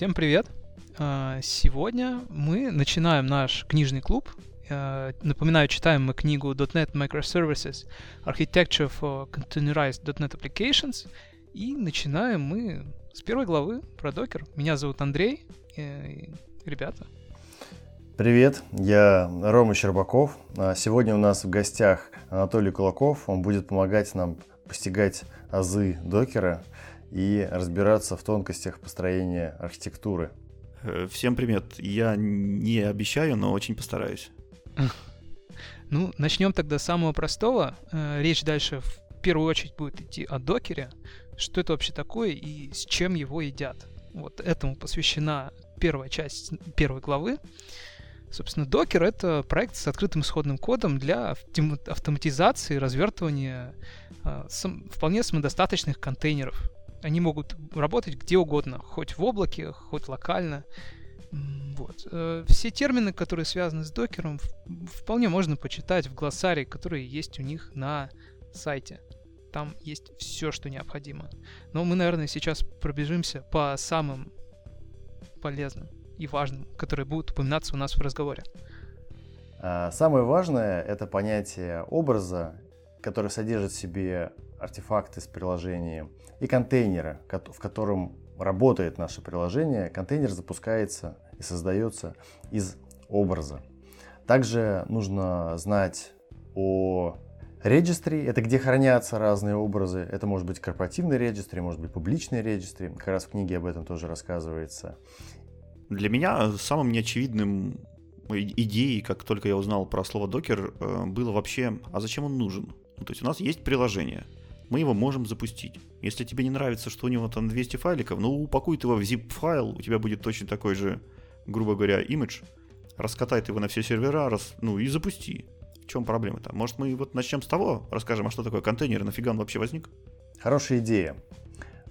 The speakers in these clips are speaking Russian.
Всем привет! А, сегодня мы начинаем наш книжный клуб. А, напоминаю, читаем мы книгу .NET Microservices Architecture for Containerized .NET Applications. И начинаем мы с первой главы про докер. Меня зовут Андрей. Ребята. Привет, я Рома Щербаков. А, сегодня у нас в гостях Анатолий Кулаков. Он будет помогать нам постигать азы докера и разбираться в тонкостях построения архитектуры. Э, всем привет. Я не обещаю, но очень постараюсь. Ну, начнем тогда с самого простого. Э, речь дальше в первую очередь будет идти о докере. Что это вообще такое и с чем его едят. Вот этому посвящена первая часть первой главы. Собственно, докер — это проект с открытым исходным кодом для автоматизации и развертывания э, сам, вполне самодостаточных контейнеров. Они могут работать где угодно, хоть в облаке, хоть локально. Вот. Э, все термины, которые связаны с докером, вполне можно почитать в глоссарии, которые есть у них на сайте. Там есть все, что необходимо. Но мы, наверное, сейчас пробежимся по самым полезным и важным, которые будут упоминаться у нас в разговоре. А, самое важное — это понятие образа, который содержит в себе артефакты с приложением, и контейнера, в котором работает наше приложение. Контейнер запускается и создается из образа. Также нужно знать о регистре, это где хранятся разные образы. Это может быть корпоративный регистр, может быть публичный регистр. Как раз в книге об этом тоже рассказывается. Для меня самым неочевидным идеей, как только я узнал про слово докер, э, было вообще, а зачем он нужен? Ну, то есть у нас есть приложение, мы его можем запустить. Если тебе не нравится, что у него там 200 файликов, ну упакуй ты его в zip-файл, у тебя будет точно такой же, грубо говоря, имидж, раскатай ты его на все сервера, раз, ну и запусти. В чем проблема-то? Может мы вот начнем с того, расскажем, а что такое контейнер, нафига он вообще возник? Хорошая идея.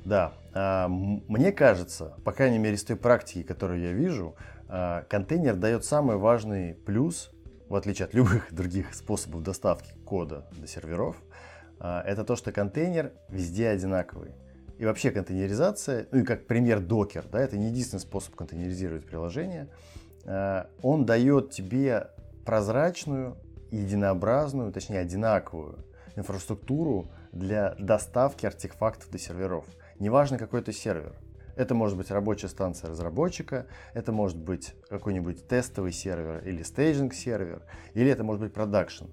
Да, а, мне кажется, по крайней мере из той практики, которую я вижу, а, контейнер дает самый важный плюс, в отличие от любых других способов доставки кода до серверов, это то, что контейнер везде одинаковый. И вообще контейнеризация, ну и как пример докер, да, это не единственный способ контейнеризировать приложение. Он дает тебе прозрачную, единообразную, точнее одинаковую инфраструктуру для доставки артефактов до серверов. Неважно какой это сервер. Это может быть рабочая станция разработчика, это может быть какой-нибудь тестовый сервер или staging сервер, или это может быть production.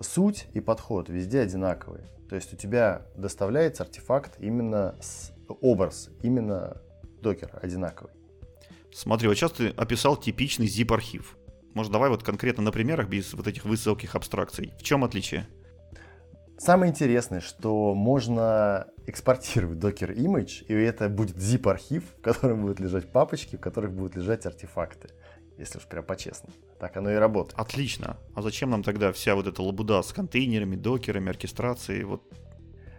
Суть и подход везде одинаковые. То есть у тебя доставляется артефакт именно с образ, именно Docker одинаковый. Смотри, вот сейчас ты описал типичный zip-архив. Может, давай вот конкретно на примерах без вот этих высоких абстракций. В чем отличие? Самое интересное, что можно экспортировать Docker Image, и это будет zip-архив, в котором будут лежать папочки, в которых будут лежать артефакты. Если уж прям по-честному. Так оно и работает. Отлично. А зачем нам тогда вся вот эта лабуда с контейнерами, докерами, оркестрацией? Вот.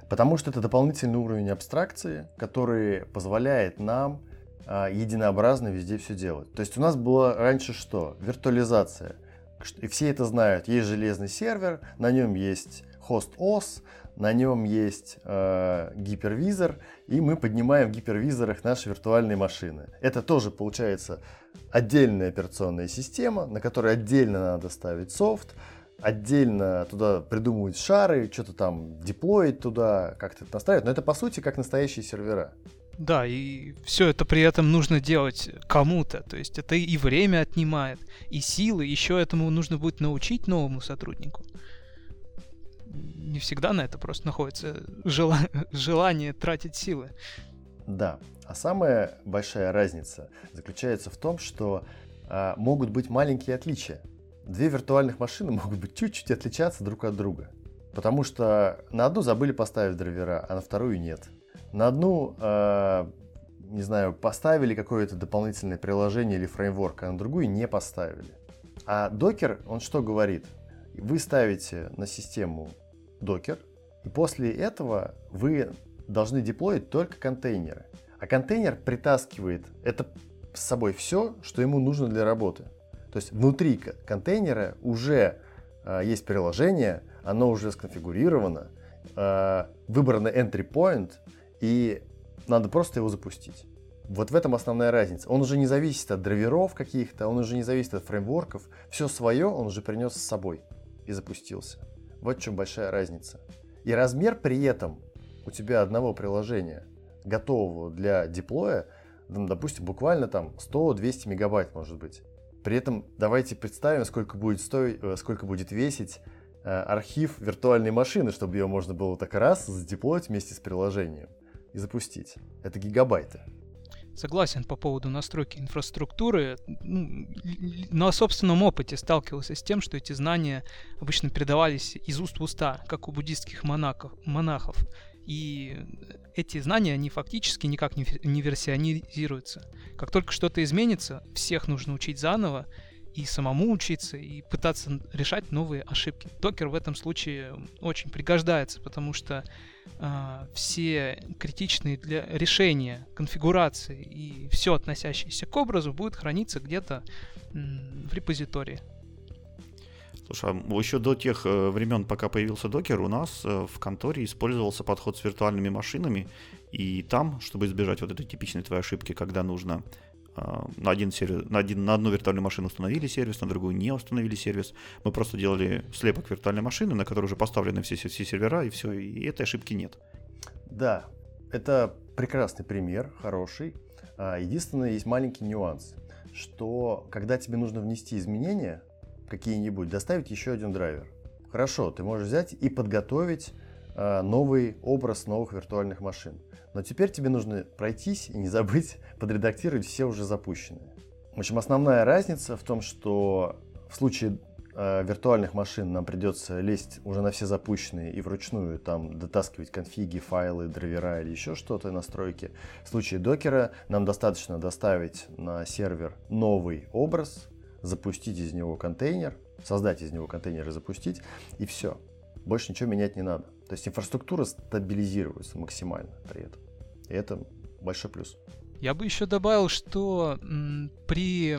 Потому что это дополнительный уровень абстракции, который позволяет нам а, единообразно везде все делать. То есть у нас было раньше что? Виртуализация. И все это знают. Есть железный сервер, на нем есть хост OS, на нем есть э, гипервизор, и мы поднимаем в гипервизорах наши виртуальные машины. Это тоже получается отдельная операционная система, на которой отдельно надо ставить софт, отдельно туда придумывать шары, что-то там деплоить туда, как-то это настраивать. Но это по сути как настоящие сервера. Да, и все это при этом нужно делать кому-то. То есть это и время отнимает, и силы. Еще этому нужно будет научить новому сотруднику не всегда на это просто находится жела... желание тратить силы. Да, а самая большая разница заключается в том, что а, могут быть маленькие отличия. Две виртуальных машины могут быть чуть-чуть отличаться друг от друга. Потому что на одну забыли поставить драйвера, а на вторую нет. На одну, э, не знаю, поставили какое-то дополнительное приложение или фреймворк, а на другую не поставили. А докер, он что говорит? Вы ставите на систему докер, и после этого вы должны деплоить только контейнеры. А контейнер притаскивает это с собой все, что ему нужно для работы. То есть внутри контейнера уже э, есть приложение, оно уже сконфигурировано, э, выбрано entry point, и надо просто его запустить. Вот в этом основная разница. Он уже не зависит от драйверов каких-то, он уже не зависит от фреймворков. Все свое он уже принес с собой и запустился. Вот в чем большая разница. И размер при этом у тебя одного приложения, готового для деплоя, ну, допустим, буквально там 100-200 мегабайт может быть. При этом давайте представим, сколько будет стоить, э, сколько будет весить э, архив виртуальной машины, чтобы ее можно было так раз задеплоить вместе с приложением и запустить. Это гигабайты. Согласен по поводу настройки инфраструктуры. Ну, на собственном опыте сталкивался с тем, что эти знания обычно передавались из уст в уста, как у буддистских монахов. монахов. И эти знания, они фактически никак не версионизируются. Как только что-то изменится, всех нужно учить заново, и самому учиться, и пытаться решать новые ошибки. Докер в этом случае очень пригождается, потому что э, все критичные для решения, конфигурации и все относящееся к образу будет храниться где-то в репозитории. Слушай, а еще до тех э, времен, пока появился докер, у нас э, в конторе использовался подход с виртуальными машинами, и там, чтобы избежать вот этой типичной твоей ошибки, когда нужно на, один сервис, на, один, на одну виртуальную машину установили сервис, на другую не установили сервис. Мы просто делали слепок виртуальной машины, на которой уже поставлены все, все сервера, и все, и этой ошибки нет. Да, это прекрасный пример, хороший. А, единственное, есть маленький нюанс, что когда тебе нужно внести изменения какие-нибудь, доставить еще один драйвер. Хорошо, ты можешь взять и подготовить а, новый образ новых виртуальных машин. Но теперь тебе нужно пройтись и не забыть подредактировать все уже запущенные. В общем, основная разница в том, что в случае э, виртуальных машин нам придется лезть уже на все запущенные и вручную там дотаскивать конфиги, файлы, драйвера или еще что-то, настройки. В случае докера нам достаточно доставить на сервер новый образ, запустить из него контейнер, создать из него контейнер и запустить, и все. Больше ничего менять не надо. То есть инфраструктура стабилизируется максимально при этом. И это большой плюс. Я бы еще добавил, что при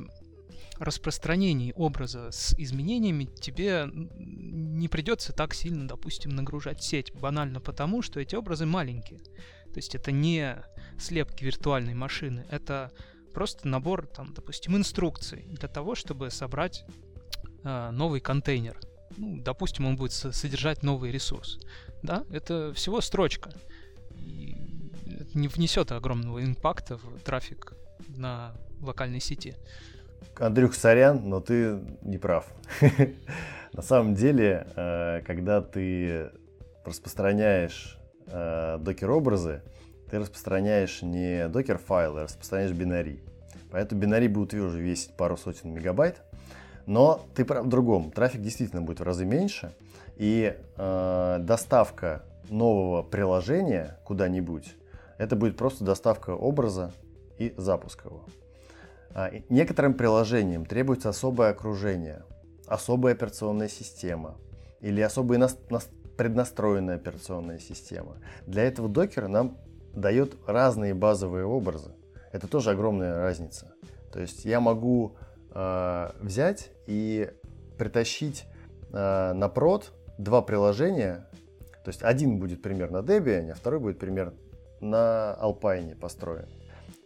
распространении образа с изменениями тебе не придется так сильно, допустим, нагружать сеть, банально потому, что эти образы маленькие. То есть это не слепки виртуальной машины, это просто набор, там, допустим, инструкций для того, чтобы собрать э, новый контейнер. Ну, допустим, он будет содержать новый ресурс да, это всего строчка. И это не внесет огромного импакта в трафик на локальной сети. Андрюх, сорян, но ты не прав. На самом деле, э, когда ты распространяешь э, докер-образы, ты распространяешь не докер-файлы, а распространяешь бинарий. Поэтому бинарий будет уже весить пару сотен мегабайт. Но ты прав в другом. Трафик действительно будет в разы меньше. И э, доставка нового приложения куда-нибудь, это будет просто доставка образа и запуск его. А, некоторым приложениям требуется особое окружение, особая операционная система или особая нас, нас, преднастроенная операционная система. Для этого докер нам дает разные базовые образы. Это тоже огромная разница. То есть я могу э, взять и притащить э, на прод два приложения, то есть один будет пример на Debian, а второй будет пример на Alpine построен.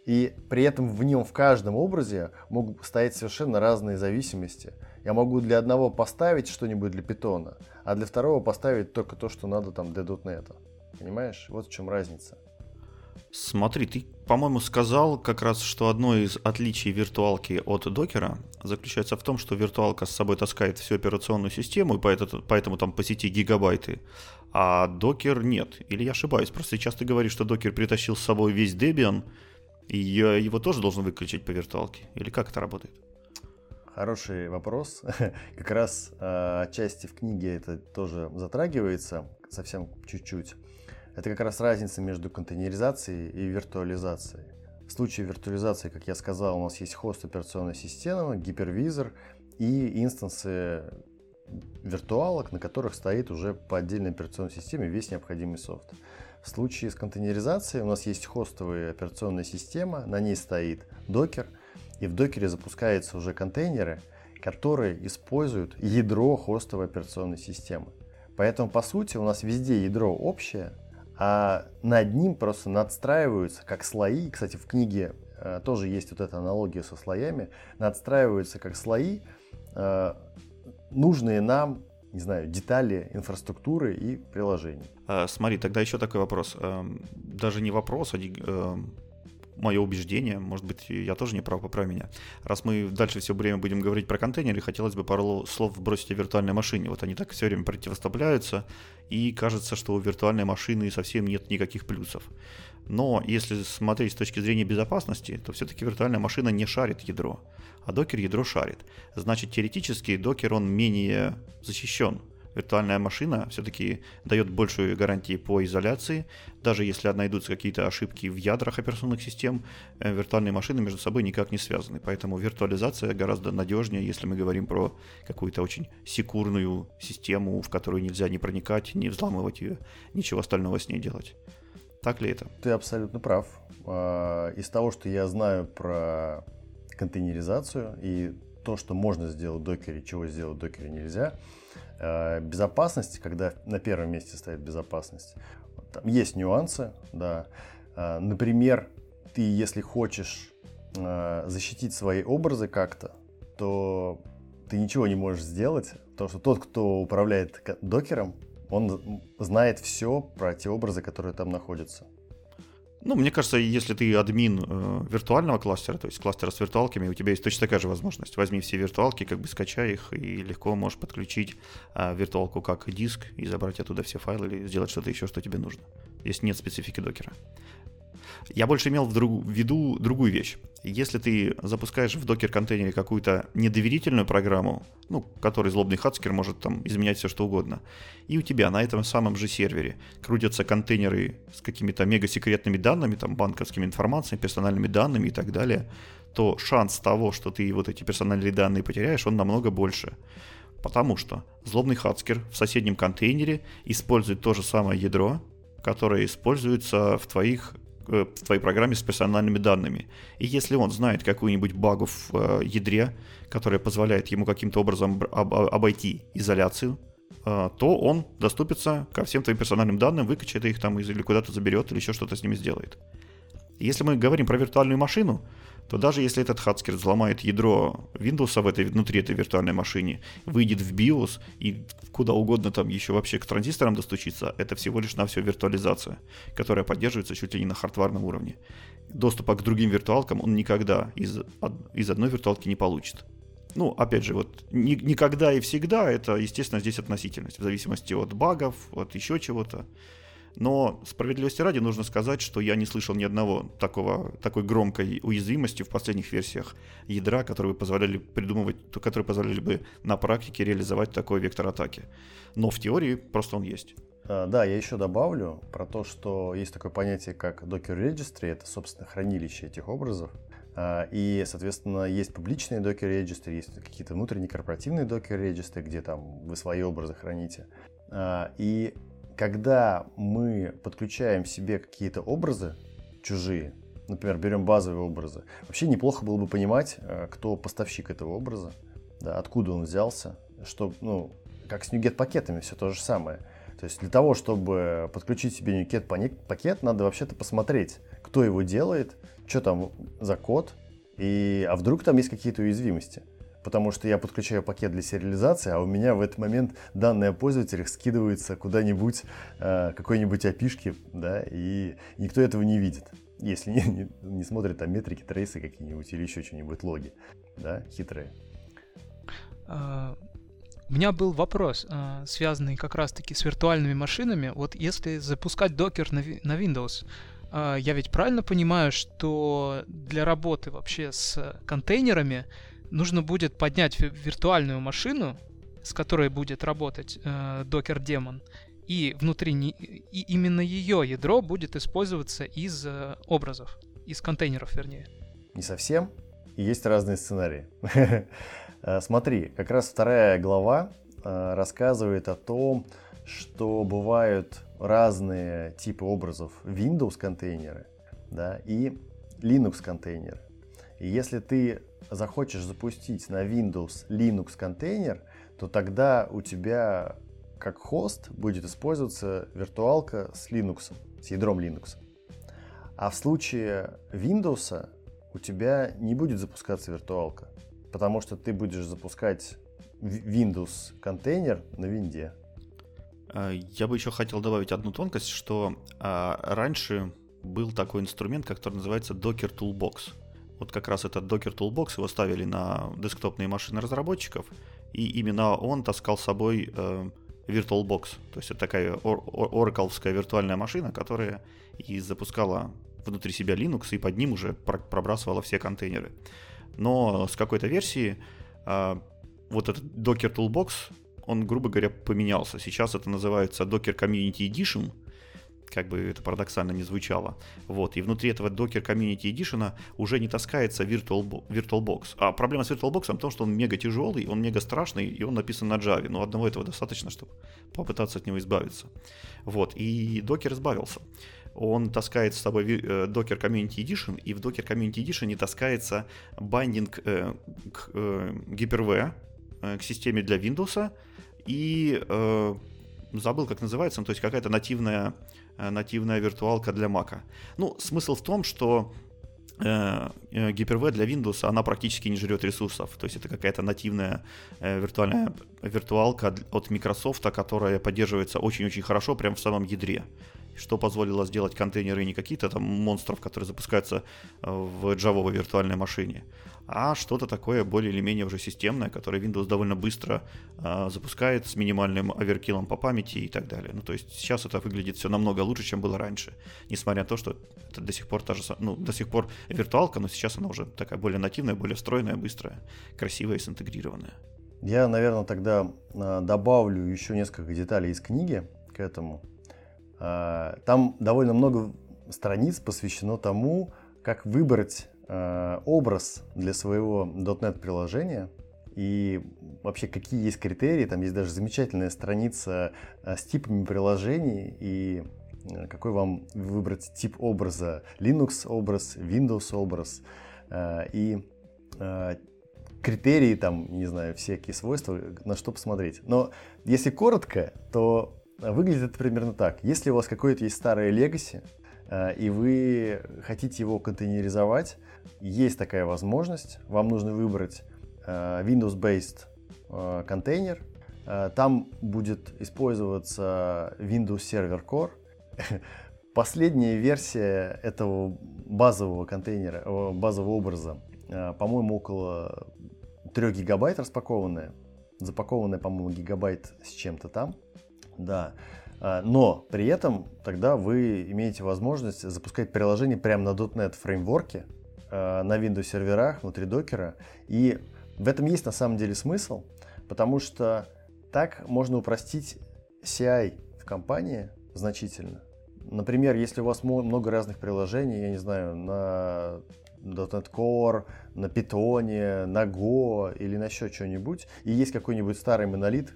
И при этом в нем в каждом образе могут стоять совершенно разные зависимости. Я могу для одного поставить что-нибудь для питона, а для второго поставить только то, что надо там для .NET. Понимаешь? Вот в чем разница. Смотри, ты, по-моему, сказал как раз, что одно из отличий виртуалки от докера заключается в том, что виртуалка с собой таскает всю операционную систему, и поэтому, поэтому там по сети гигабайты, а докер нет. Или я ошибаюсь? Просто сейчас ты говоришь, что докер притащил с собой весь Debian, и его тоже должен выключить по виртуалке. Или как это работает? Хороший вопрос. Как раз э, отчасти в книге это тоже затрагивается, совсем чуть-чуть. Это как раз разница между контейнеризацией и виртуализацией. В случае виртуализации, как я сказал, у нас есть хост операционной системы, гипервизор и инстансы виртуалок, на которых стоит уже по отдельной операционной системе весь необходимый софт. В случае с контейнеризацией у нас есть хостовая операционная система, на ней стоит докер, и в докере запускаются уже контейнеры, которые используют ядро хостовой операционной системы. Поэтому, по сути, у нас везде ядро общее, а над ним просто надстраиваются как слои. Кстати, в книге э, тоже есть вот эта аналогия со слоями, надстраиваются как слои, э, нужные нам не знаю, детали инфраструктуры и приложений. А, смотри, тогда еще такой вопрос. Эм, даже не вопрос, а эм, мое убеждение, может быть, я тоже не прав, поправь меня. Раз мы дальше все время будем говорить про контейнеры, хотелось бы пару слов бросить о виртуальной машине. Вот они так все время противоставляются, и кажется, что у виртуальной машины совсем нет никаких плюсов. Но если смотреть с точки зрения безопасности, то все-таки виртуальная машина не шарит ядро, а докер ядро шарит. Значит, теоретически докер он менее защищен. Виртуальная машина все-таки дает большую гарантии по изоляции. Даже если найдутся какие-то ошибки в ядрах операционных систем, э, виртуальные машины между собой никак не связаны. Поэтому виртуализация гораздо надежнее, если мы говорим про какую-то очень секурную систему, в которую нельзя не проникать, не взламывать ее, ничего остального с ней делать. Так ли это? Ты абсолютно прав. А, из того, что я знаю про контейнеризацию и то, что можно сделать в докере, чего сделать в докере нельзя, безопасность, когда на первом месте стоит безопасность, там есть нюансы, да. А, например, ты, если хочешь защитить свои образы как-то, то ты ничего не можешь сделать, потому что тот, кто управляет докером, он знает все про те образы, которые там находятся. Ну, мне кажется, если ты админ э, виртуального кластера, то есть кластера с виртуалками, у тебя есть точно такая же возможность. Возьми все виртуалки, как бы скачай их и легко можешь подключить э, виртуалку как диск и забрать оттуда все файлы или сделать что-то еще, что тебе нужно, если нет специфики докера. Я больше имел в, друг, в виду другую вещь. Если ты запускаешь в докер-контейнере какую-то недоверительную программу, ну, который злобный хацкер может там изменять все что угодно, и у тебя на этом самом же сервере крутятся контейнеры с какими-то мега-секретными данными, там, банковскими информацией, персональными данными и так далее, то шанс того, что ты вот эти персональные данные потеряешь, он намного больше. Потому что злобный хацкер в соседнем контейнере использует то же самое ядро, которое используется в твоих в твоей программе с персональными данными. И если он знает какую-нибудь багу в э, ядре, которая позволяет ему каким-то образом об, обойти изоляцию, э, то он доступится ко всем твоим персональным данным, выкачает их там или куда-то заберет, или еще что-то с ними сделает. Если мы говорим про виртуальную машину, то даже если этот хацкер взломает ядро Windows в этой, внутри этой виртуальной машине, выйдет в BIOS и куда угодно там еще вообще к транзисторам достучиться, это всего лишь на все виртуализация, которая поддерживается чуть ли не на хардварном уровне. Доступа к другим виртуалкам он никогда из, из одной виртуалки не получит. Ну, опять же, вот ни, никогда и всегда это, естественно, здесь относительность, в зависимости от багов, от еще чего-то. Но справедливости ради нужно сказать, что я не слышал ни одного такого, такой громкой уязвимости в последних версиях ядра, которые бы позволяли придумывать, которые позволяли бы на практике реализовать такой вектор атаки. Но в теории просто он есть. А, да, я еще добавлю про то, что есть такое понятие, как Docker Registry, это, собственно, хранилище этих образов. А, и, соответственно, есть публичные Docker Registry, есть какие-то внутренние корпоративные Docker Registry, где там вы свои образы храните. А, и когда мы подключаем себе какие-то образы чужие, например, берем базовые образы, вообще неплохо было бы понимать, э, кто поставщик этого образа, да, откуда он взялся, что, ну, как с NuGet пакетами все то же самое. То есть для того, чтобы подключить себе NuGet пакет, надо вообще-то посмотреть, кто его делает, что там за код, и, а вдруг там есть какие-то уязвимости потому что я подключаю пакет для сериализации, а у меня в этот момент данные о пользователях скидываются куда-нибудь, э, какой-нибудь опишки, да, и никто этого не видит, если не, не, не смотрит там метрики, трейсы какие-нибудь или еще что-нибудь, логи, да, хитрые. А, у меня был вопрос, а, связанный как раз-таки с виртуальными машинами. Вот если запускать докер на, на Windows, а, я ведь правильно понимаю, что для работы вообще с контейнерами нужно будет поднять виртуальную машину, с которой будет работать э, Docker Daemon, и внутри не, и именно ее ядро будет использоваться из э, образов, из контейнеров, вернее. Не совсем. И есть разные сценарии. Э, смотри, как раз вторая глава э, рассказывает о том, что бывают разные типы образов Windows контейнеры да, и Linux контейнеры. И если ты захочешь запустить на Windows Linux контейнер, то тогда у тебя как хост будет использоваться виртуалка с Linux, с ядром Linux. А в случае Windows у тебя не будет запускаться виртуалка, потому что ты будешь запускать Windows контейнер на винде. А, я бы еще хотел добавить одну тонкость, что а, раньше был такой инструмент, который называется Docker Toolbox. Вот как раз этот Docker Toolbox его ставили на десктопные машины разработчиков, и именно он таскал с собой э, VirtualBox. То есть это такая оракловская виртуальная машина, которая и запускала внутри себя Linux и под ним уже пробрасывала все контейнеры. Но с какой-то версии э, вот этот Docker Toolbox, он, грубо говоря, поменялся. Сейчас это называется Docker Community Edition — как бы это парадоксально не звучало. Вот, и внутри этого Docker Community Edition уже не таскается Virtual, VirtualBox. А проблема с VirtualBox в том, что он мега тяжелый, он мега страшный, и он написан на Java. Но одного этого достаточно, чтобы попытаться от него избавиться. Вот, и Docker избавился. Он таскает с собой э, Docker Community Edition, и в Docker Community Edition не таскается байдинг э, к э, Hyper-V, э, к системе для Windows, и э, забыл, как называется, ну, то есть какая-то нативная нативная виртуалка для Mac. Ну, смысл в том, что э, э, Hyper-V для Windows, она практически не жрет ресурсов. То есть это какая-то нативная э, виртуальная виртуалка от Microsoft, которая поддерживается очень-очень хорошо прямо в самом ядре. Что позволило сделать контейнеры не какие-то там монстров, которые запускаются э, в Java виртуальной машине, а что-то такое более или менее уже системное, которое Windows довольно быстро э, запускает с минимальным оверкиллом по памяти и так далее. Ну, то есть сейчас это выглядит все намного лучше, чем было раньше, несмотря на то, что это до сих пор та же, ну, до сих пор виртуалка, но сейчас она уже такая более нативная, более стройная, быстрая, красивая и синтегрированная. Я, наверное, тогда э, добавлю еще несколько деталей из книги к этому. Э, там довольно много страниц посвящено тому, как выбрать Э, образ для своего .NET приложения и вообще какие есть критерии. Там есть даже замечательная страница э, с типами приложений и какой вам выбрать тип образа. Linux образ, Windows образ и критерии там, не знаю, всякие свойства, на что посмотреть. Но если коротко, то выглядит это примерно так. Если у вас какое-то есть старое legacy, и вы хотите его контейнеризовать, есть такая возможность. Вам нужно выбрать э, Windows-based э, контейнер. Э, там будет использоваться Windows Server Core. Последняя версия этого базового контейнера, базового образа, по-моему, около 3 гигабайт распакованная. Запакованная, по-моему, гигабайт с чем-то там. Да. Но при этом тогда вы имеете возможность запускать приложение прямо на .NET фреймворке, Э, на Windows серверах внутри докера. И в этом есть на самом деле смысл, потому что так можно упростить CI в компании значительно. Например, если у вас много разных приложений, я не знаю, на .NET Core, на Python, на Go или на еще что-нибудь, и есть какой-нибудь старый монолит,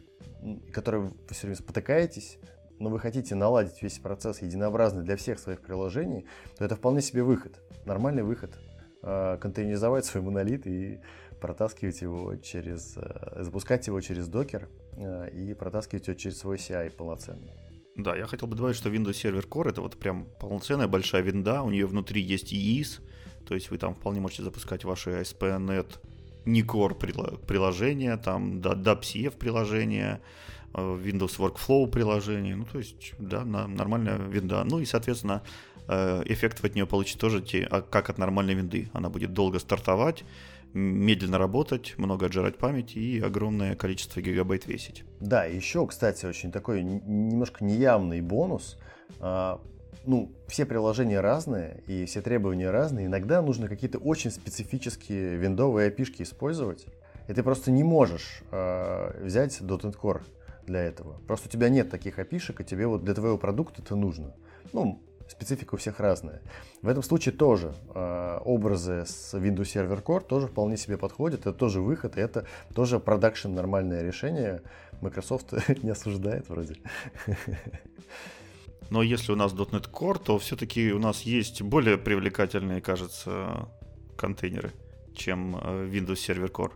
который вы все время спотыкаетесь, но вы хотите наладить весь процесс единообразный для всех своих приложений, то это вполне себе выход, нормальный выход Э, контейнеризовать свой монолит и протаскивать его через, э, запускать его через докер э, и протаскивать его через свой CI полноценно. Да, я хотел бы добавить, что Windows Server Core это вот прям полноценная большая винда, у нее внутри есть EIS, то есть вы там вполне можете запускать ваши ASP.NET не core приложения, там DAPCF приложения, Windows Workflow приложения, ну то есть, да, нормальная винда. Ну и, соответственно, Э, эффект от нее получить тоже те, а как от нормальной винды. Она будет долго стартовать, медленно работать, много отжирать памяти и огромное количество гигабайт весить. Да, еще, кстати, очень такой немножко неявный бонус. Ну, все приложения разные, и все требования разные. Иногда нужно какие-то очень специфические виндовые API использовать. И ты просто не можешь э, взять .NET Core для этого. Просто у тебя нет таких API, и тебе вот для твоего продукта это нужно. Ну, специфика у всех разная. В этом случае тоже э, образы с Windows Server Core тоже вполне себе подходят, это тоже выход, и это тоже продакшн нормальное решение. Microsoft не осуждает вроде. Но если у нас .NET Core, то все-таки у нас есть более привлекательные, кажется, контейнеры, чем э, Windows Server Core.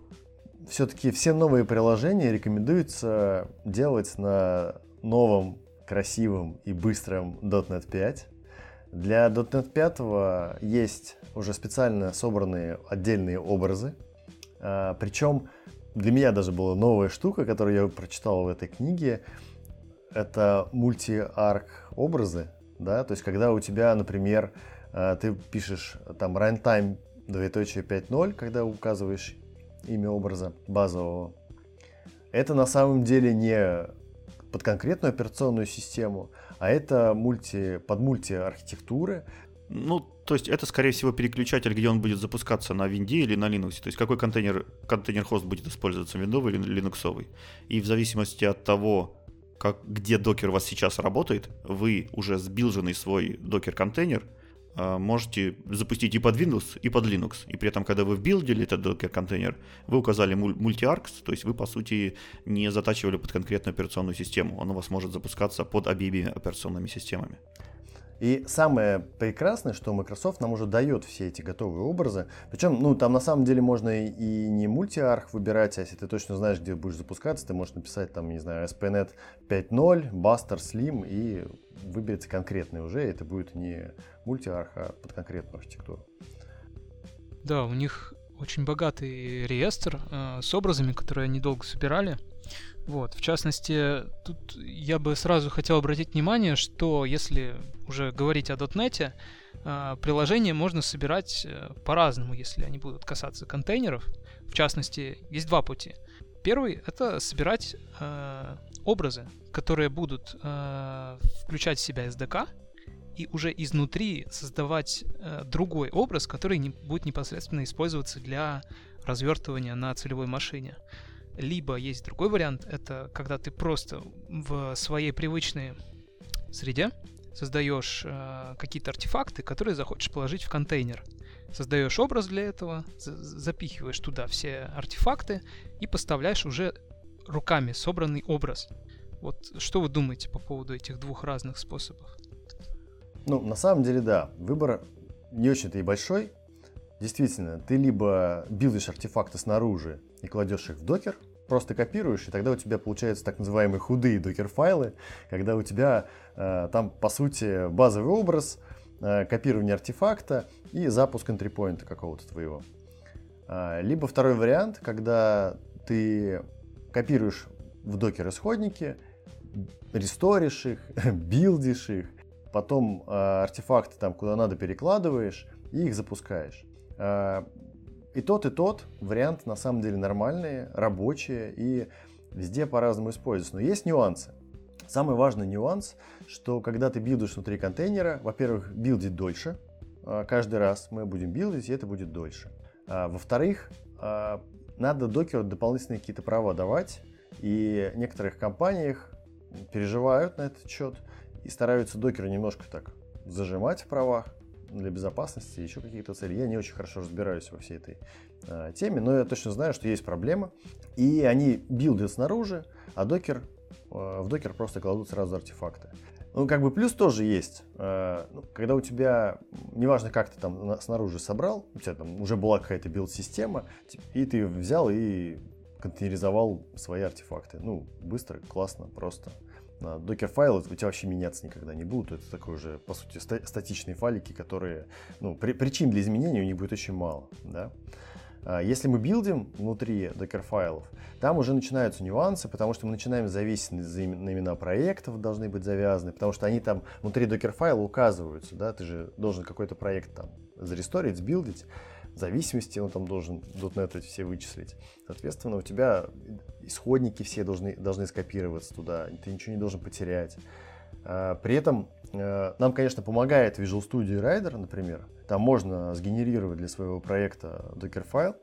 Все-таки все новые приложения рекомендуется делать на новом, красивом и быстром .NET 5 Для .NET 5 есть уже специально собранные отдельные образы. А, Причем для меня даже была новая штука, которую я прочитал в этой книге. Это мульти-арк образы. Да? То есть, когда у тебя, например, а, ты пишешь там runtime двоеточие 5.0, когда указываешь имя образа базового. Это на самом деле не под конкретную операционную систему, а это мульти, под мульти-архитектуры. Ну, то есть это, скорее всего, переключатель, где он будет запускаться на винде или на Linux. То есть какой контейнер, контейнер-хост будет использоваться, виндовый или линуксовый. И в зависимости от того, как, где докер у вас сейчас работает, вы уже сбилженный свой докер-контейнер – а, можете запустить и под Windows, и под Linux. И при этом, когда вы вбилдили этот Docker контейнер, вы указали multi-arcs, то есть вы, по сути, не затачивали под конкретную операционную систему. Он у вас может запускаться под обеими операционными системами. И самое прекрасное, что Microsoft нам уже дает все эти готовые образы. Причем, ну, там на самом деле можно и не мультиарх выбирать, а если ты точно знаешь, где будешь запускаться, ты можешь написать там, не знаю, SPNet 5.0, Buster, Slim, и выберется конкретный уже, это будет не мультиарх, а под конкретную архитектуру. Да, у них очень богатый реестр э, с образами, которые они долго собирали. Вот, в частности, тут я бы сразу хотел обратить внимание, что если уже говорить о .NET, э, приложение можно собирать э, по-разному, если они будут касаться контейнеров. В частности, есть два пути. Первый — это собирать э, образы, которые будут включать в себя SDK, и уже изнутри создавать другой образ, который будет непосредственно использоваться для развертывания на целевой машине. Либо есть другой вариант, это когда ты просто в своей привычной среде создаешь э, какие-то артефакты, которые захочешь положить в контейнер. Создаешь образ для этого, запихиваешь туда все артефакты и поставляешь уже руками собранный образ. Вот что вы думаете по поводу этих двух разных способов? Ну, на самом деле, да, выбор не очень-то и большой. Действительно, ты либо билдишь артефакты снаружи и кладешь их в докер, просто копируешь, и тогда у тебя получаются так называемые худые докер-файлы, когда у тебя э, там, по сути, базовый образ, э, копирование артефакта и запуск энтрипоинта какого-то твоего. Э, либо второй вариант, когда ты копируешь в докер исходники, ресторишь их, билдишь их, потом э, артефакты там куда надо перекладываешь и их запускаешь. Э, и тот, и тот вариант на самом деле нормальные, рабочие и везде по-разному используются. Но есть нюансы. Самый важный нюанс, что когда ты билдишь внутри контейнера, во-первых, билдить дольше. Э, каждый раз мы будем билдить, и это будет дольше. А, во-вторых, э, надо докеру дополнительные какие-то права давать. И в некоторых компаниях переживают на этот счет и стараются докера немножко так зажимать в правах для безопасности, еще какие-то цели. Я не очень хорошо разбираюсь во всей этой э, теме, но я точно знаю, что есть проблема. И они билдят снаружи, а докер, э, в докер просто кладут сразу артефакты. Ну, как бы плюс тоже есть. Э, ну, когда у тебя, неважно, как ты там снаружи собрал, у тебя там уже была какая-то билд-система, и ты взял и контейнеризовал свои артефакты. Ну, быстро, классно, просто. Докер-файлы у тебя вообще меняться никогда не будут. Это такой уже, по сути, статичные файлики, которые, ну, при, причин для изменений у них будет очень мало, да. А, если мы билдим внутри докер-файлов, там уже начинаются нюансы, потому что мы начинаем зависеть на имена проектов, должны быть завязаны, потому что они там внутри докер-файла указываются, да, ты же должен какой-то проект там заресторить, сбилдить, зависимости он там должен .NET все вычислить. Соответственно, у тебя исходники все должны, должны скопироваться туда, ты ничего не должен потерять. А, при этом э, нам, конечно, помогает Visual Studio Rider, например. Там можно сгенерировать для своего проекта докер-файл.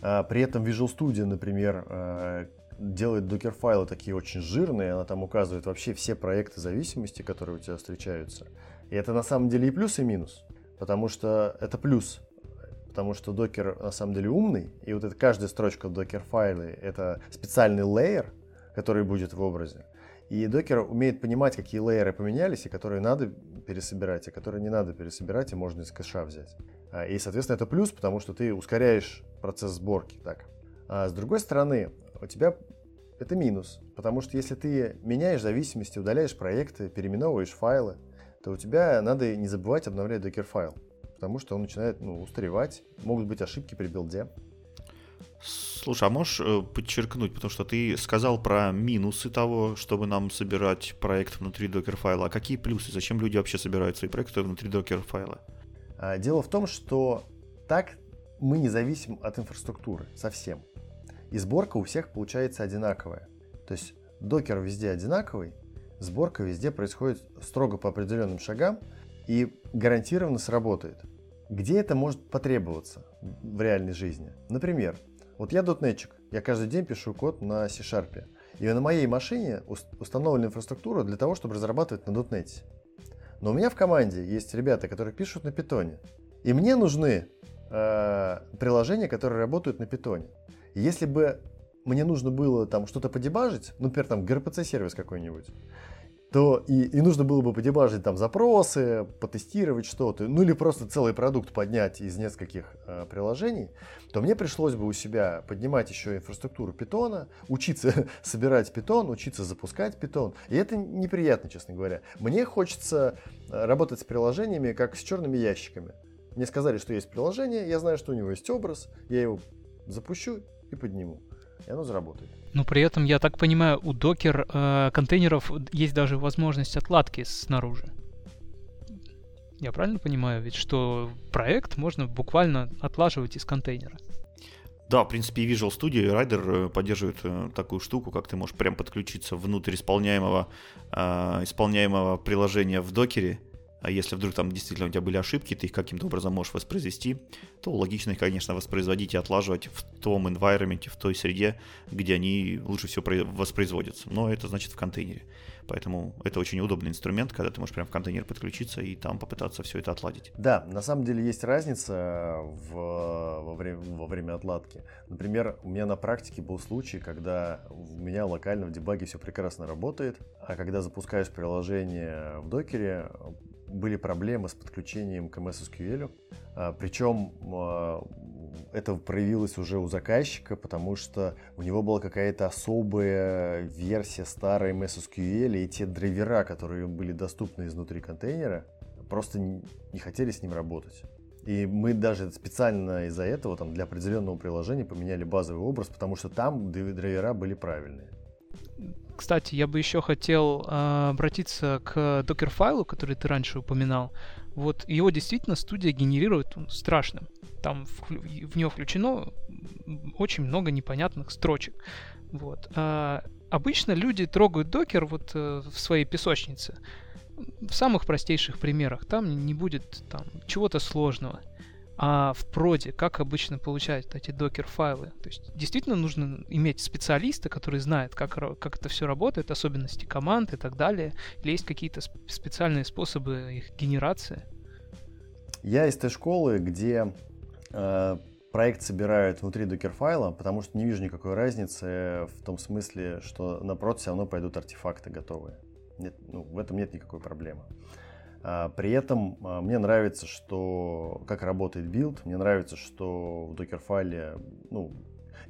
А, при этом Visual Studio, например, э, делает докер-файлы такие очень жирные, она там указывает вообще все проекты зависимости, которые у тебя встречаются. И это на самом деле и плюс, и минус. Потому что это плюс потому что докер на самом деле умный, и вот эта каждая строчка в докер-файле — это специальный лейер, который будет в образе. И докер умеет понимать, какие лейеры поменялись, и которые надо пересобирать, и которые не надо пересобирать, и можно из кэша взять. А, и, соответственно, это плюс, потому что ты ускоряешь процесс сборки. Так. А с другой стороны, у тебя это минус, потому что если ты меняешь зависимости, удаляешь проекты, переименовываешь файлы, то у тебя надо не забывать обновлять докер-файл, потому что он начинает ну, устаревать, могут быть ошибки при билде. Слушай, а можешь э, подчеркнуть, потому что ты сказал про минусы того, чтобы нам собирать проект внутри докер-файла. А какие плюсы? Зачем люди вообще собирают свои проекты внутри докер-файла? А, дело в том, что так мы не зависим от инфраструктуры совсем. И сборка у всех получается одинаковая. То есть докер везде одинаковый, сборка везде происходит строго по определенным шагам и гарантированно сработает. Где это может потребоваться в реальной жизни? Например, вот я дотнетчик, я каждый день пишу код на C-Sharp. И на моей машине установлена инфраструктура для того, чтобы разрабатывать на дотнете. Но у меня в команде есть ребята, которые пишут на питоне. И мне нужны э, приложения, которые работают на питоне. И если бы мне нужно было там что-то подебажить, ну, например, там gRPC сервис какой-нибудь, то и, и нужно было бы подебажить там запросы, потестировать что-то, ну или просто целый продукт поднять из нескольких э, приложений, то мне пришлось бы у себя поднимать еще инфраструктуру питона, учиться собирать питон, учиться запускать питон. И это неприятно, честно говоря. Мне хочется э, работать с приложениями, как с черными ящиками. Мне сказали, что есть приложение, я знаю, что у него есть образ, я его запущу и подниму и оно заработает. Но при этом, я так понимаю, у докер э, контейнеров есть даже возможность отладки снаружи. Я правильно понимаю, ведь что проект можно буквально отлаживать из контейнера? Да, в принципе, и Visual Studio и Rider э, поддерживают э, такую штуку, как ты можешь прям подключиться внутрь исполняемого, э, исполняемого приложения в докере, а если вдруг там действительно у тебя были ошибки, ты их каким-то образом можешь воспроизвести, то логично их, конечно, воспроизводить и отлаживать в том environment, в той среде, где они лучше всего воспроизводятся. Но это значит в контейнере. Поэтому это очень удобный инструмент, когда ты можешь прямо в контейнер подключиться и там попытаться все это отладить. Да, на самом деле есть разница в, во, время, во время отладки. Например, у меня на практике был случай, когда у меня локально в дебаге все прекрасно работает, а когда запускаешь приложение в докере, были проблемы с подключением к MS SQL. Причем это проявилось уже у заказчика, потому что у него была какая-то особая версия старой MS SQL, и те драйвера, которые были доступны изнутри контейнера, просто не хотели с ним работать. И мы даже специально из-за этого там, для определенного приложения поменяли базовый образ, потому что там драйвера были правильные. Кстати, я бы еще хотел э, обратиться к докер-файлу, который ты раньше упоминал. Вот его действительно студия генерирует он страшным. Там в, в него включено очень много непонятных строчек. Вот. А обычно люди трогают докер вот э, в своей песочнице. В самых простейших примерах. Там не будет там чего-то сложного. А в проде как обычно получают эти докер-файлы? То есть действительно нужно иметь специалиста, который знает, как, как это все работает, особенности команд и так далее? Или есть какие-то специальные способы их генерации? Я из той школы, где э, проект собирают внутри Docker-файла, потому что не вижу никакой разницы в том смысле, что на прод все равно пойдут артефакты готовые. Нет, ну, в этом нет никакой проблемы. А, при этом а, мне нравится, что как работает build, мне нравится, что в Docker-файле ну,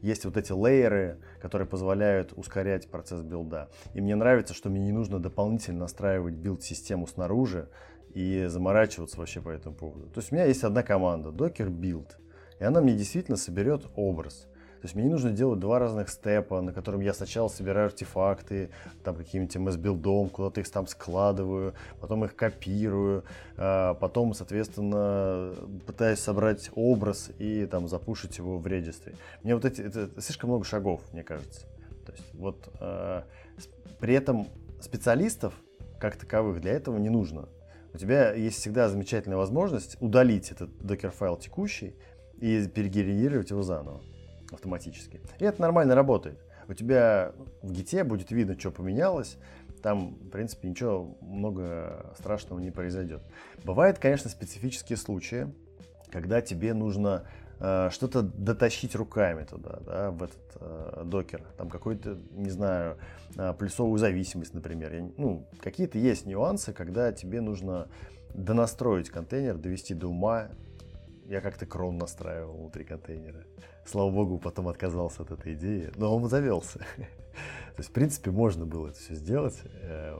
есть вот эти layer ы, которые позволяют ускорять процесс build а. И мне нравится, что мне не нужно дополнительно настраивать build-систему снаружи и заморачиваться вообще по этому поводу. То есть у меня есть одна команда, docker build, и она мне действительно соберет образ. То есть мне не нужно делать два разных степа, на котором я сначала собираю артефакты, там каким-нибудь MS-билдом, куда-то их там складываю, потом их копирую, а потом, соответственно, пытаюсь собрать образ и там запушить его в регистре. Мне вот эти, это слишком много шагов, мне кажется. То есть вот э, при этом специалистов как таковых для этого не нужно. У тебя есть всегда замечательная возможность удалить этот докер-файл текущий и перегенерировать его заново автоматически. И это нормально работает. У тебя в гите будет видно, что поменялось, там, в принципе, ничего много страшного не произойдет. Бывают, конечно, специфические случаи, когда тебе нужно э, что-то дотащить руками туда, да, в этот э, докер. Там какой-то, не знаю, э, плюсовую зависимость, например. Я, ну, какие-то есть нюансы, когда тебе нужно донастроить контейнер, довести до ума. Я как-то крон настраивал внутри контейнера слава богу, потом отказался от этой идеи, но он завелся. То есть, в принципе, можно было это все сделать. Э,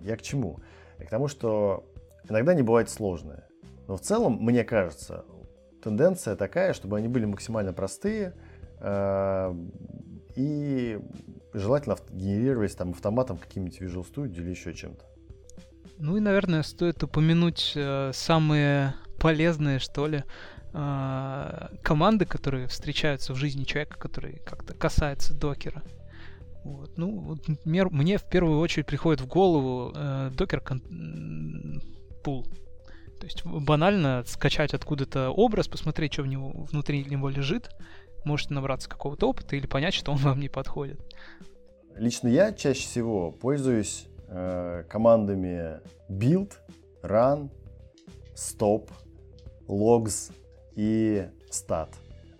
я к чему? И к тому, что иногда не бывает сложное. Но в целом, мне кажется, тенденция такая, чтобы они были максимально простые э, и желательно генерировались там автоматом каким-нибудь Visual Studio или еще чем-то. Ну и, наверное, стоит упомянуть э, самые полезные, что ли, э, команды, которые встречаются в жизни человека, который как-то касается докера. Вот. Ну, вот, например, мне в первую очередь приходит в голову э, докер пул. То есть банально скачать откуда-то образ, посмотреть, что в него, внутри него лежит, можете набраться какого-то опыта или понять, что он вам не подходит. Лично я чаще всего пользуюсь э, командами build, run, stop, logs и stat.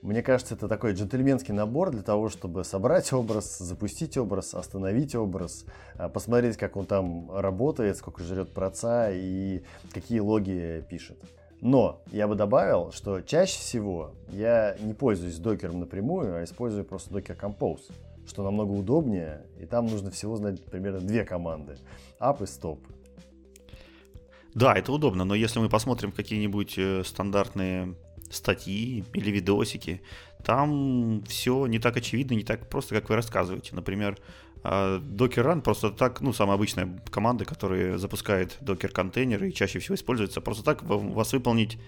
Мне кажется, это такой джентльменский набор для того, чтобы собрать образ, запустить образ, остановить образ, э, посмотреть, как он там работает, сколько жрет проца и какие логи пишет. Но я бы добавил, что чаще всего я не пользуюсь докером напрямую, а использую просто Docker Compose, что намного удобнее, и там нужно всего знать примерно две команды – up и stop. Да, это удобно, но если мы посмотрим какие-нибудь э, стандартные статьи или видосики, там все не так очевидно, не так просто, как вы рассказываете. Например, а Docker Run просто так, ну, самая обычная команда, которая запускает Docker контейнеры и чаще всего используется, просто так вас выполнить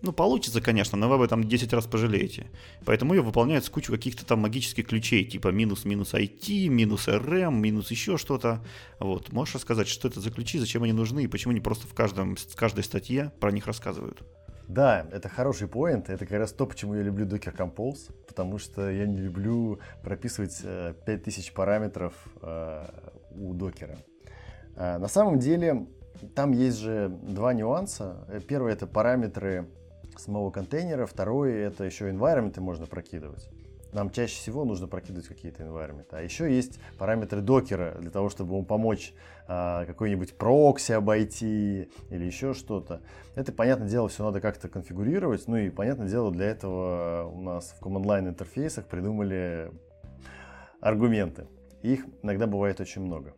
ну, получится, конечно, но вы об этом 10 раз пожалеете. Поэтому ее выполняют с кучей каких-то там магических ключей, типа минус-минус IT, минус RM, минус еще что-то. Вот. Можешь рассказать, что это за ключи, зачем они нужны и почему они просто в, каждом, в каждой статье про них рассказывают? Да, это хороший поинт. Это как раз то, почему я люблю Docker Compose, потому что я не люблю прописывать 5000 э, параметров э, у докера. Э, на самом деле, там есть же два нюанса. Первый это параметры самого контейнера, второй это еще environment можно прокидывать нам чаще всего нужно прокидывать какие-то environment. А еще есть параметры докера для того, чтобы ему помочь а, какой-нибудь прокси обойти или еще что-то. Это, понятное дело, все надо как-то конфигурировать. Ну и, понятное дело, для этого у нас в command line интерфейсах придумали аргументы. Их иногда бывает очень много.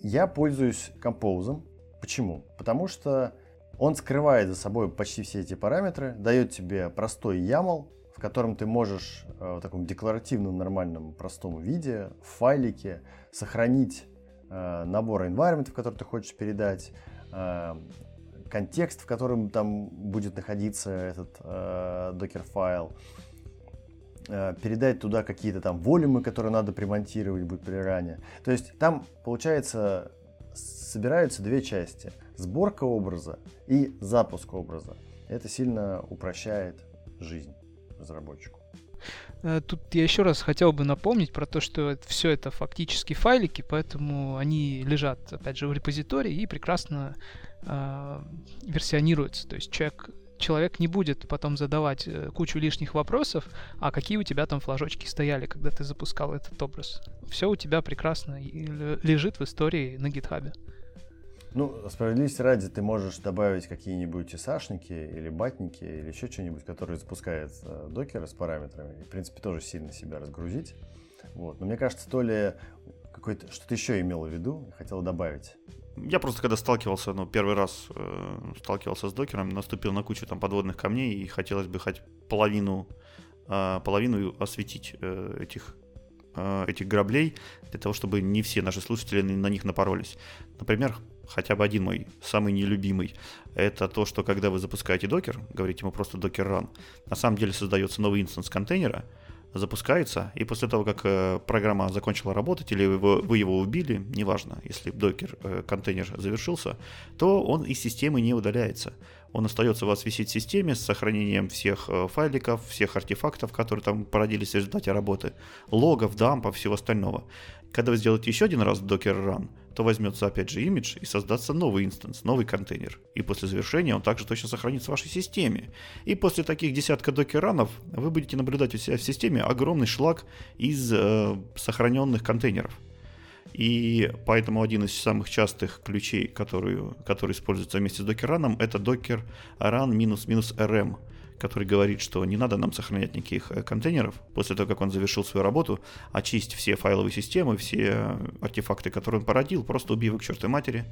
Я пользуюсь Compose. Почему? Потому что он скрывает за собой почти все эти параметры, дает тебе простой YAML, котором ты можешь э, в таком декларативном, нормальном, простом виде, в файлике сохранить э, набор environment, который ты хочешь передать, э, контекст, в котором там будет находиться этот докер файл, передать туда какие-то там волюмы, которые надо примонтировать будет при ране. То есть там, получается, собираются две части. Сборка образа и запуск образа. Это сильно упрощает жизнь разработчику. Э, тут я еще раз хотел бы напомнить про то, что все это фактически файлики, поэтому они лежат, опять же, в репозитории и прекрасно э, версионируются. То есть человек, человек не будет потом задавать э, кучу лишних вопросов, а какие у тебя там флажочки стояли, когда ты запускал этот образ. Все у тебя прекрасно лежит в истории на гитхабе. Ну, справедливости ради, ты можешь добавить какие-нибудь исашники или батники или еще что-нибудь, которые запускает э, докер с параметрами. И, в принципе, тоже сильно себя разгрузить. Вот. Но мне кажется, то ли какой-то что-то еще имел в виду и хотел добавить. Я просто когда сталкивался, ну, первый раз э, сталкивался с докером, наступил на кучу там подводных камней и хотелось бы хоть половину, э, половину осветить э, этих э, этих граблей для того, чтобы не все наши слушатели на них напоролись. Например, хотя бы один мой самый нелюбимый, это то, что когда вы запускаете докер, говорите ему просто docker run, на самом деле создается новый инстанс контейнера, запускается, и после того, как э, программа закончила работать или вы, вы его убили, неважно, если докер э, контейнер завершился, то он из системы не удаляется. Он остается у вас висеть в системе с сохранением всех э, файликов, всех артефактов, которые там породились в результате работы, логов, дампов, всего остального. Когда вы сделаете еще один раз docker run, то возьмется опять же имидж и создастся новый инстанс, новый контейнер. И после завершения он также точно сохранится в вашей системе. И после таких десятка докеранов вы будете наблюдать у себя в системе огромный шлак из э, сохраненных контейнеров. И поэтому один из самых частых ключей, который, который используется вместе с докераном, это docker run минус-минус rm, который говорит, что не надо нам сохранять никаких э, контейнеров. После того, как он завершил свою работу, очисть все файловые системы, все артефакты, которые он породил, просто убив их к чертовой матери,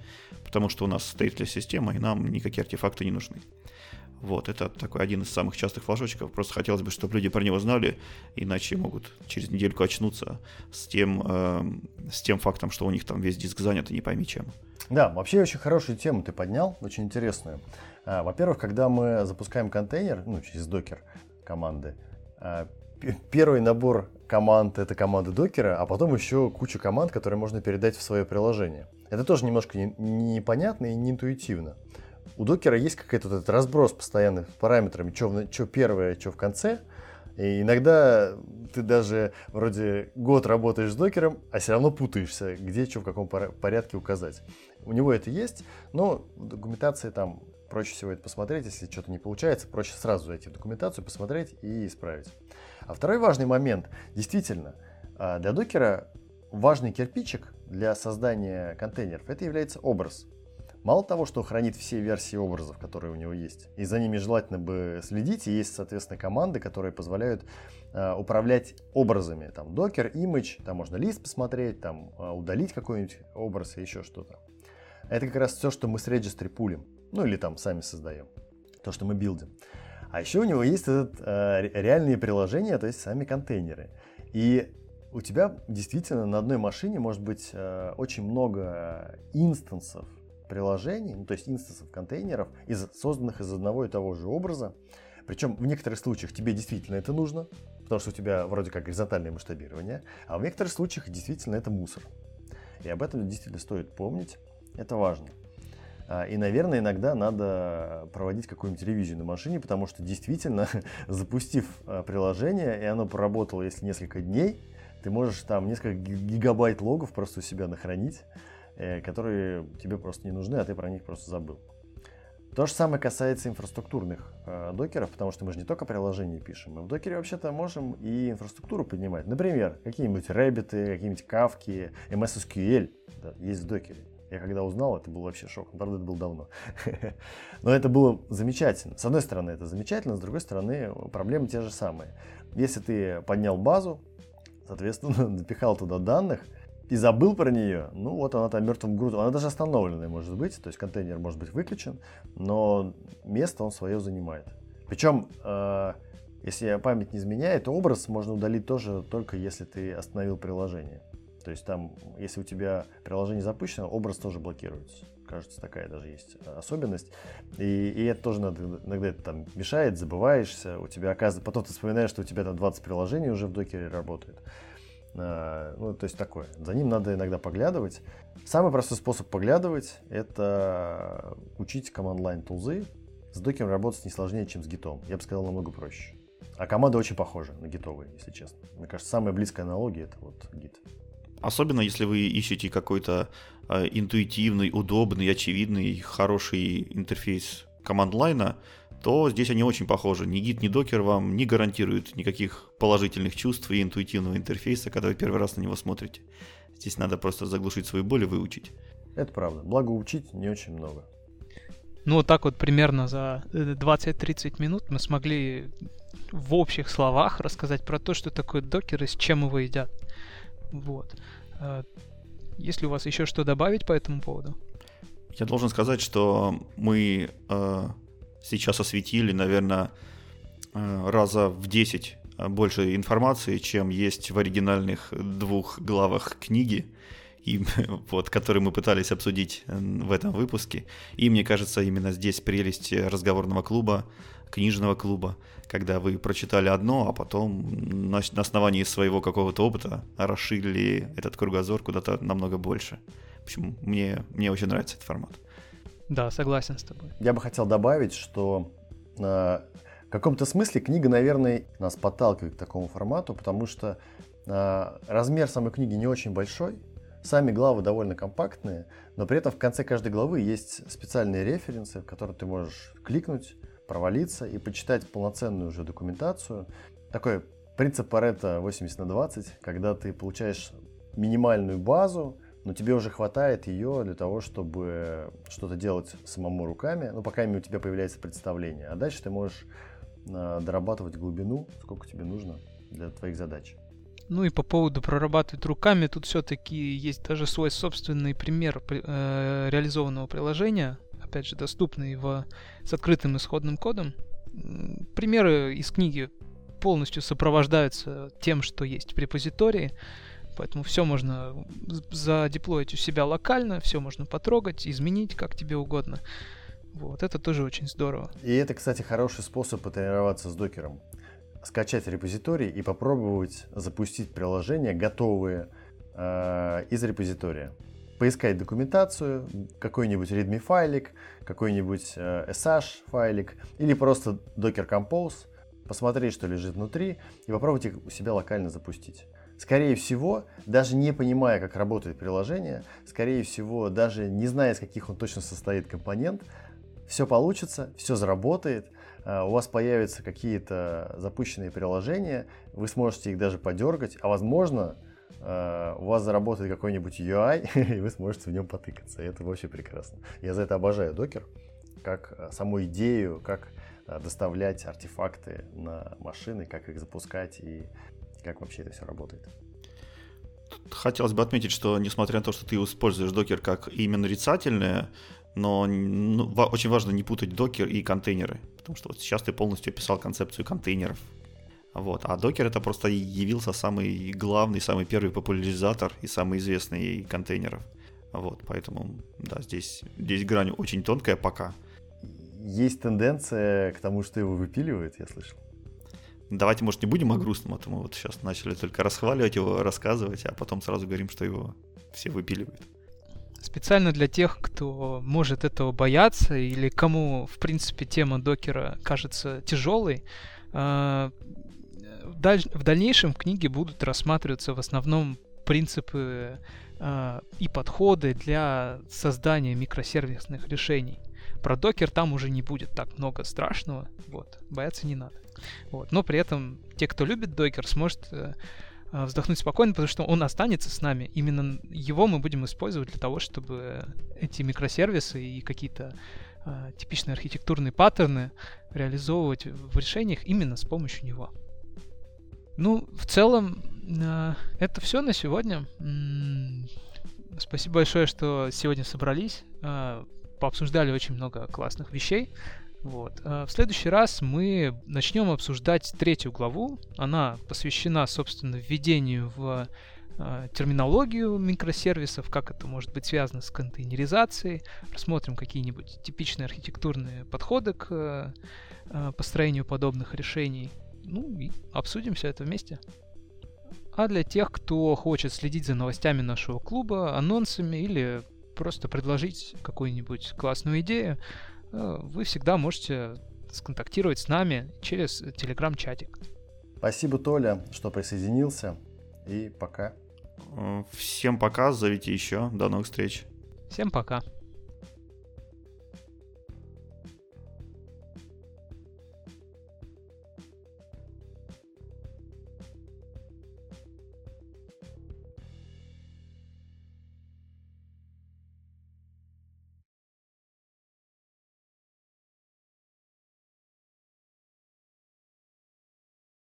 потому что у нас стейтлес система, и нам никакие артефакты не нужны. Вот, это такой один из самых частых флажочков. Просто хотелось бы, чтобы люди про него знали, иначе могут через недельку очнуться с тем, э, с тем фактом, что у них там весь диск занят, и не пойми чем. Да, вообще очень хорошую тему ты поднял, очень интересную. А, во-первых, когда мы запускаем контейнер, ну, через докер команды, а, первый набор команд это команды докера, а потом еще куча команд, которые можно передать в свое приложение. Это тоже немножко непонятно и неинтуитивно. У докера есть какой-то этот разброс постоянных параметрами, что первое, что в конце. И иногда ты даже вроде год работаешь с докером, а все равно путаешься, где что в каком порядке указать. У него это есть, но в документации там проще всего это посмотреть, если что-то не получается, проще сразу зайти в документацию, посмотреть и исправить. А второй важный момент, действительно, а, для докера важный кирпичик для создания контейнеров, это является образ. Мало того, что хранит все версии образов, которые у него есть, и за ними желательно бы следить, и есть, соответственно, команды, которые позволяют э, управлять образами. Там докер, image, там можно лист посмотреть, там э, удалить какой-нибудь образ и еще что-то. Это как раз все, что мы с регистри пулим. Ну или там сами создаем. То, что мы билдим. А еще у него есть этот, э, реальные приложения, то есть сами контейнеры. И у тебя действительно на одной машине может быть э, очень много инстансов приложений, ну, то есть инстансов контейнеров, из, созданных из одного и того же образа. Причем в некоторых случаях тебе действительно это нужно, потому что у тебя вроде как горизонтальное масштабирование, а в некоторых случаях действительно это мусор. И об этом действительно стоит помнить, это важно. А, и, наверное, иногда надо проводить какую-нибудь ревизию на машине, потому что действительно, запустив а, приложение, и оно проработало, если несколько дней, ты можешь там несколько гигабайт логов просто у себя нахранить, э, которые тебе просто не нужны, а ты про них просто забыл. То же самое касается инфраструктурных э, докеров, потому что мы же не только приложение пишем, мы в докере вообще-то можем и инфраструктуру поднимать. Например, какие-нибудь Rabbit, какие-нибудь Kafka, MS SQL да, есть в докере. Я когда узнал, это был вообще шок. Правда, это было давно. Но это было замечательно. С одной стороны, это замечательно, с другой стороны, проблемы те же самые. Если ты поднял базу, соответственно, напихал туда данных и забыл про нее, ну вот она там мертвым грузом, она даже остановленная может быть, то есть контейнер может быть выключен, но место он свое занимает. Причем, э, если память не изменяет, образ можно удалить тоже только если ты остановил приложение. То есть там, если у тебя приложение запущено, образ тоже блокируется. Кажется, такая даже есть особенность. И, и это тоже надо, иногда это там мешает, забываешься. У тебя оказывается, потом ты вспоминаешь, что у тебя там 20 приложений уже в докере работает. А, ну, то есть такое. За ним надо иногда поглядывать. Самый простой способ поглядывать – это учить команд-лайн тулзы. С докером работать не сложнее, чем с гитом. Я бы сказал, намного проще. А команда очень похожа на гитовые, если честно. Мне кажется, самая близкая аналогия – это вот гит. Особенно если вы ищете какой-то э, интуитивный, удобный, очевидный, хороший интерфейс команд-лайна, то здесь они очень похожи. Ни гид, ни докер вам не гарантируют никаких положительных чувств и интуитивного интерфейса, когда вы первый раз на него смотрите. Здесь надо просто заглушить свою боль и выучить. Это правда. Благо учить не очень много. Ну, вот так вот примерно за 20-30 э, минут мы смогли в общих словах рассказать про то, что такое докер и с чем его едят. Вот. А, есть ли у вас еще что добавить по этому поводу? Я должен сказать, что мы э, сейчас осветили, наверное, э, раза в 10 больше информации, чем есть в оригинальных двух главах книги, и, вот, которые мы пытались обсудить в этом выпуске. И мне кажется, именно здесь прелесть разговорного клуба, книжного клуба, когда вы прочитали одно, а потом на, на основании своего какого-то опыта расширили этот кругозор куда-то намного больше. В общем, мне, мне очень нравится этот формат. Да, согласен с тобой. Я бы хотел добавить, что э, в каком-то смысле книга, наверное, нас подталкивает к такому формату, потому что э, размер самой книги не очень большой, Сами главы довольно компактные, но при этом в конце каждой главы есть специальные референсы, в которые ты можешь кликнуть, провалиться и почитать полноценную уже документацию. Такой принцип Паретта 80 на 20, когда ты получаешь минимальную базу, но тебе уже хватает ее для того, чтобы что-то делать самому руками, ну, пока у тебя появляется представление. А дальше ты можешь э, дорабатывать глубину, сколько тебе нужно для твоих задач. Ну и по поводу прорабатывать руками, тут все-таки есть даже свой собственный пример э, реализованного приложения, опять же, доступный в, с открытым исходным кодом. Примеры из книги полностью сопровождаются тем, что есть в репозитории, поэтому все можно задеплоить у себя локально, все можно потрогать, изменить как тебе угодно. Вот, это тоже очень здорово. И это, кстати, хороший способ потренироваться с докером скачать репозиторий и попробовать запустить приложения готовые э, из репозитория. Поискать документацию, какой-нибудь readme файлик, какой-нибудь э, SH файлик или просто Docker Compose, посмотреть, что лежит внутри и попробовать их у себя локально запустить. Скорее всего, даже не понимая, как работает приложение, скорее всего, даже не зная, из каких он точно состоит компонент, все получится, все заработает, Э, у вас появятся какие-то запущенные приложения, вы сможете их даже подергать, а возможно, у вас заработает какой-нибудь UI, и вы сможете в нем потыкаться. Это вообще прекрасно. Я за это обожаю докер, как э, саму идею, как доставлять артефакты на машины, как их запускать и как вообще это все работает. Хотелось бы отметить, что несмотря на то, что ты используешь докер как именно нарицательное, но ну, очень важно не путать докер и контейнеры, потому что вот сейчас ты полностью описал концепцию контейнеров. Вот. А докер это просто явился самый главный, самый первый популяризатор и самый известный контейнеров. Вот, поэтому, да, здесь, здесь грань очень тонкая пока. Есть тенденция к тому, что его выпиливают, я слышал. Давайте, может, не будем о грустном, а то мы вот сейчас начали только расхваливать его, рассказывать, а потом сразу говорим, что его все выпиливают. Специально для тех, кто может этого бояться или кому, в принципе, тема докера кажется тяжелой, а, в дальнейшем в книге будут рассматриваться в основном принципы а, и подходы для создания микросервисных решений. Про докер там уже не будет так много страшного, вот, бояться не надо. Вот. Но при этом те, кто любит докер, сможет э, Э, вздохнуть спокойно, потому что он останется с нами. Именно его мы будем использовать для того, чтобы эти микросервисы и какие-то э, типичные архитектурные паттерны реализовывать в решениях именно с помощью него. Ну, в целом, э, это все на сегодня. Спасибо большое, что сегодня собрались. Э, пообсуждали очень много классных вещей. Вот. А в следующий раз мы начнем обсуждать третью главу. Она посвящена, собственно, введению в э, терминологию микросервисов, как это может быть связано с контейнеризацией. Рассмотрим какие-нибудь типичные архитектурные подходы к э, построению подобных решений. Ну и обсудим все это вместе. А для тех, кто хочет следить за новостями нашего клуба, анонсами или просто предложить какую-нибудь классную идею, Э, вы всегда можете сконтактировать с нами через телеграм-чатик. Спасибо, Толя, что присоединился. И пока. Всем пока, зовите еще. До новых встреч. Всем пока.